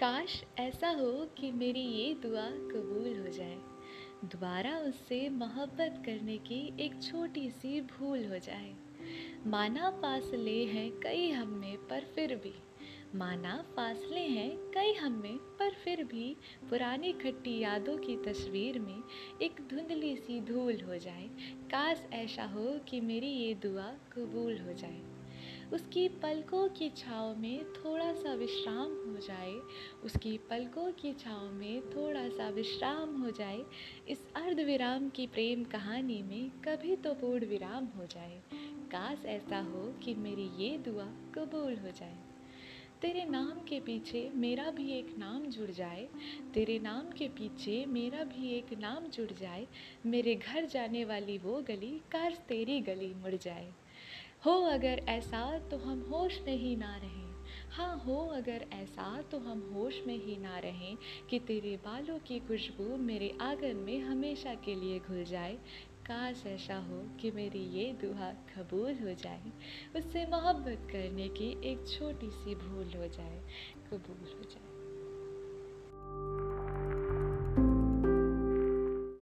काश ऐसा हो कि मेरी ये दुआ कबूल हो जाए। दोबारा उससे मोहब्बत करने की एक छोटी सी भूल हो जाए। माना फासले हैं कई हम में पर फिर भी। माना फासले हैं कई हम में पर फिर भी। पुरानी खट्टी यादों की तस्वीर में एक धुंधली सी धूल हो जाए। काश ऐसा हो कि मेरी ये दुआ कबूल हो जाए। उसकी पलकों की छाँव में थोड़ा सा विश्राम हो जाए, उसकी पलकों की छाँव में थोड़ा सा विश्राम हो जाए, इस अर्ध विराम की प्रेम कहानी में कभी तो पूर्ण विराम हो जाए। काश ऐसा हो कि मेरी ये दुआ कबूल हो जाए। तेरे नाम के पीछे मेरा भी एक नाम जुड़ जाए, तेरे नाम के पीछे मेरा भी एक नाम जुड़ जाए, मेरे घर जाने वाली वो गली, काश तेरी गली मुड़ जाए। हो अगर ऐसा तो हम होश में ही ना रहें। हाँ हो अगर ऐसा तो हम होश में ही ना रहें कि तेरे बालों की खुशबू मेरे आँगन में हमेशा के लिए घुल जाए। काश ऐसा हो कि मेरी ये दुआ कबूल हो जाए। उससे मोहब्बत करने की एक छोटी सी भूल हो जाए। कबूल हो